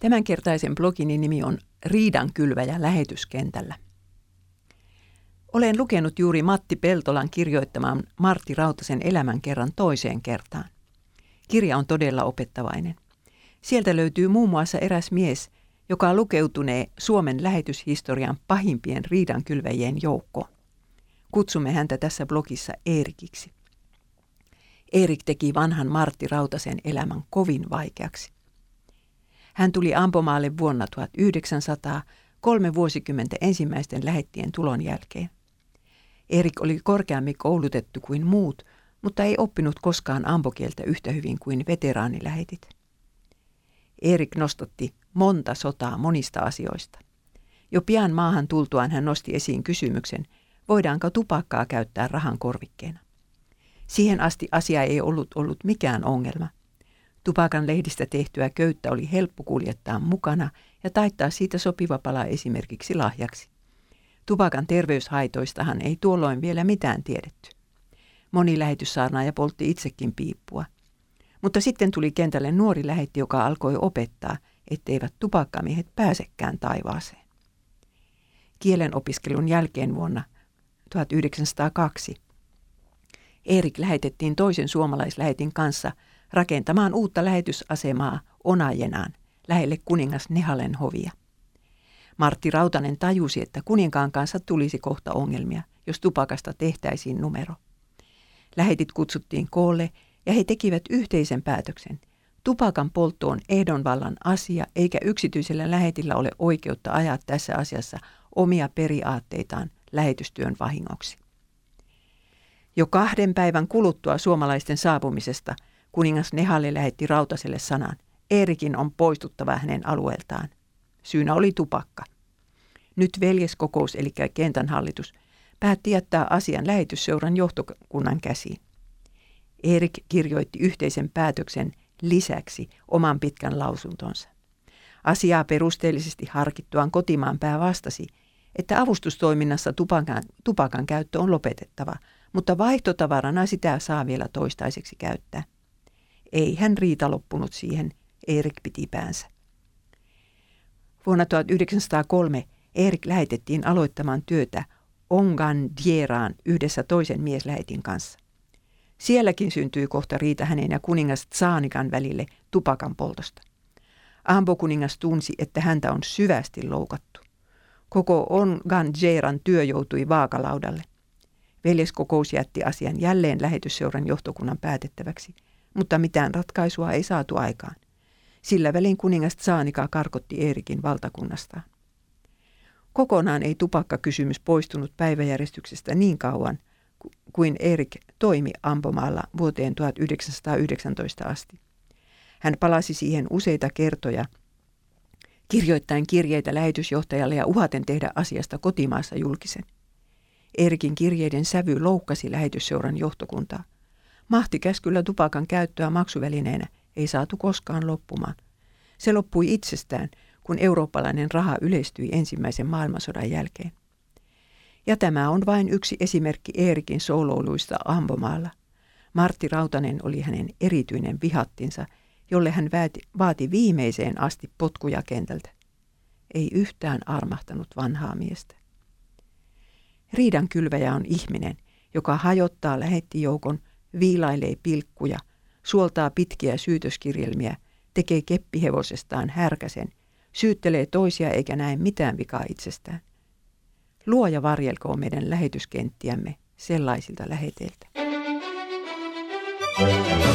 Tämänkertaisen blogini nimi on Riidankylväjä lähetyskentällä. Olen lukenut juuri Matti Peltolan kirjoittamaan Martti Rautasen elämän kerran toiseen kertaan. Kirja on todella opettavainen. Sieltä löytyy muun muassa eräs mies, joka lukeutunee Suomen lähetyshistorian pahimpien riidankylväjien joukkoon. Kutsumme häntä tässä blogissa Eerikiksi. Eerik teki vanhan Martti Rautasen elämän kovin vaikeaksi. Hän tuli Ampomaalle vuonna 1900, kolme vuosikymmentä ensimmäisten lähettien tulon jälkeen. Erik oli korkeammin koulutettu kuin muut, mutta ei oppinut koskaan ampokieltä yhtä hyvin kuin veteraanilähetit. Erik nostatti monta sotaa monista asioista. Jo pian maahan tultuaan hän nosti esiin kysymyksen, voidaanko tupakkaa käyttää rahan korvikkeena. Siihen asti asia ei ollut ollut mikään ongelma. Tupakan lehdistä tehtyä köyttä oli helppo kuljettaa mukana ja taittaa siitä sopiva pala esimerkiksi lahjaksi. Tupakan terveyshaitoistahan ei tuolloin vielä mitään tiedetty. Moni lähetyssaarnaaja poltti itsekin piippua. Mutta sitten tuli kentälle nuori lähetti, joka alkoi opettaa, etteivät tupakkamiehet pääsekään taivaaseen. Kielen opiskelun jälkeen vuonna 1902 Erik lähetettiin toisen suomalaislähetin kanssa rakentamaan uutta lähetysasemaa Onajenaan lähelle kuningas Nehalen hovia. Martti Rautanen tajusi, että kuninkaan kanssa tulisi kohta ongelmia, jos tupakasta tehtäisiin numero. Lähetit kutsuttiin koolle ja he tekivät yhteisen päätöksen. Tupakan poltto on ehdonvallan asia, eikä yksityisellä lähetillä ole oikeutta ajaa tässä asiassa omia periaatteitaan lähetystyön vahingoksi. Jo kahden päivän kuluttua suomalaisten saapumisesta kuningas Nehalle lähetti Rautaselle sanan. Eerikin on poistuttava hänen alueeltaan. Syynä oli tupakka. Nyt veljeskokous eli kentän hallitus päätti jättää asian lähetysseuran johtokunnan käsiin. Erik kirjoitti yhteisen päätöksen lisäksi oman pitkän lausuntonsa. Asiaa perusteellisesti harkittuaan kotimaan pää vastasi, että avustustoiminnassa tupakan, tupakan käyttö on lopetettava, mutta vaihtotavarana sitä saa vielä toistaiseksi käyttää. Ei hän riita loppunut siihen, Erik piti päänsä. Vuonna 1903 Erik lähetettiin aloittamaan työtä Ongan Dieraan yhdessä toisen mieslähetin kanssa. Sielläkin syntyi kohta riita hänen ja kuningas Tsaanikan välille tupakan poltosta. Ambo-kuningas tunsi, että häntä on syvästi loukattu. Koko Ongan Djeran työ joutui vaakalaudalle. Veljeskokous jätti asian jälleen lähetysseuran johtokunnan päätettäväksi, mutta mitään ratkaisua ei saatu aikaan. Sillä välin kuningas Tsaanika karkotti Eerikin valtakunnastaan. Kokonaan ei tupakkakysymys poistunut päiväjärjestyksestä niin kauan kuin Erik toimi Ampomaalla vuoteen 1919 asti. Hän palasi siihen useita kertoja, kirjoittaen kirjeitä lähetysjohtajalle ja uhaten tehdä asiasta kotimaassa julkisen. Erikin kirjeiden sävy loukkasi lähetysseuran johtokuntaa. Mahtikäskyllä tupakan käyttöä maksuvälineenä ei saatu koskaan loppumaan. Se loppui itsestään, kun eurooppalainen raha yleistyi ensimmäisen maailmansodan jälkeen. Ja tämä on vain yksi esimerkki Eerikin soulouluista Ambomaalla. Martti Rautanen oli hänen erityinen vihattinsa, jolle hän vaati, vaati viimeiseen asti potkuja kentältä. Ei yhtään armahtanut vanhaa miestä. Riidan kylväjä on ihminen, joka hajottaa lähettijoukon, viilailee pilkkuja, suoltaa pitkiä syytöskirjelmiä, tekee keppihevosestaan härkäsen, syyttelee toisia eikä näe mitään vikaa itsestään. Luoja varjelkoon meidän lähetyskenttiämme sellaisilta läheteiltä. Thank you.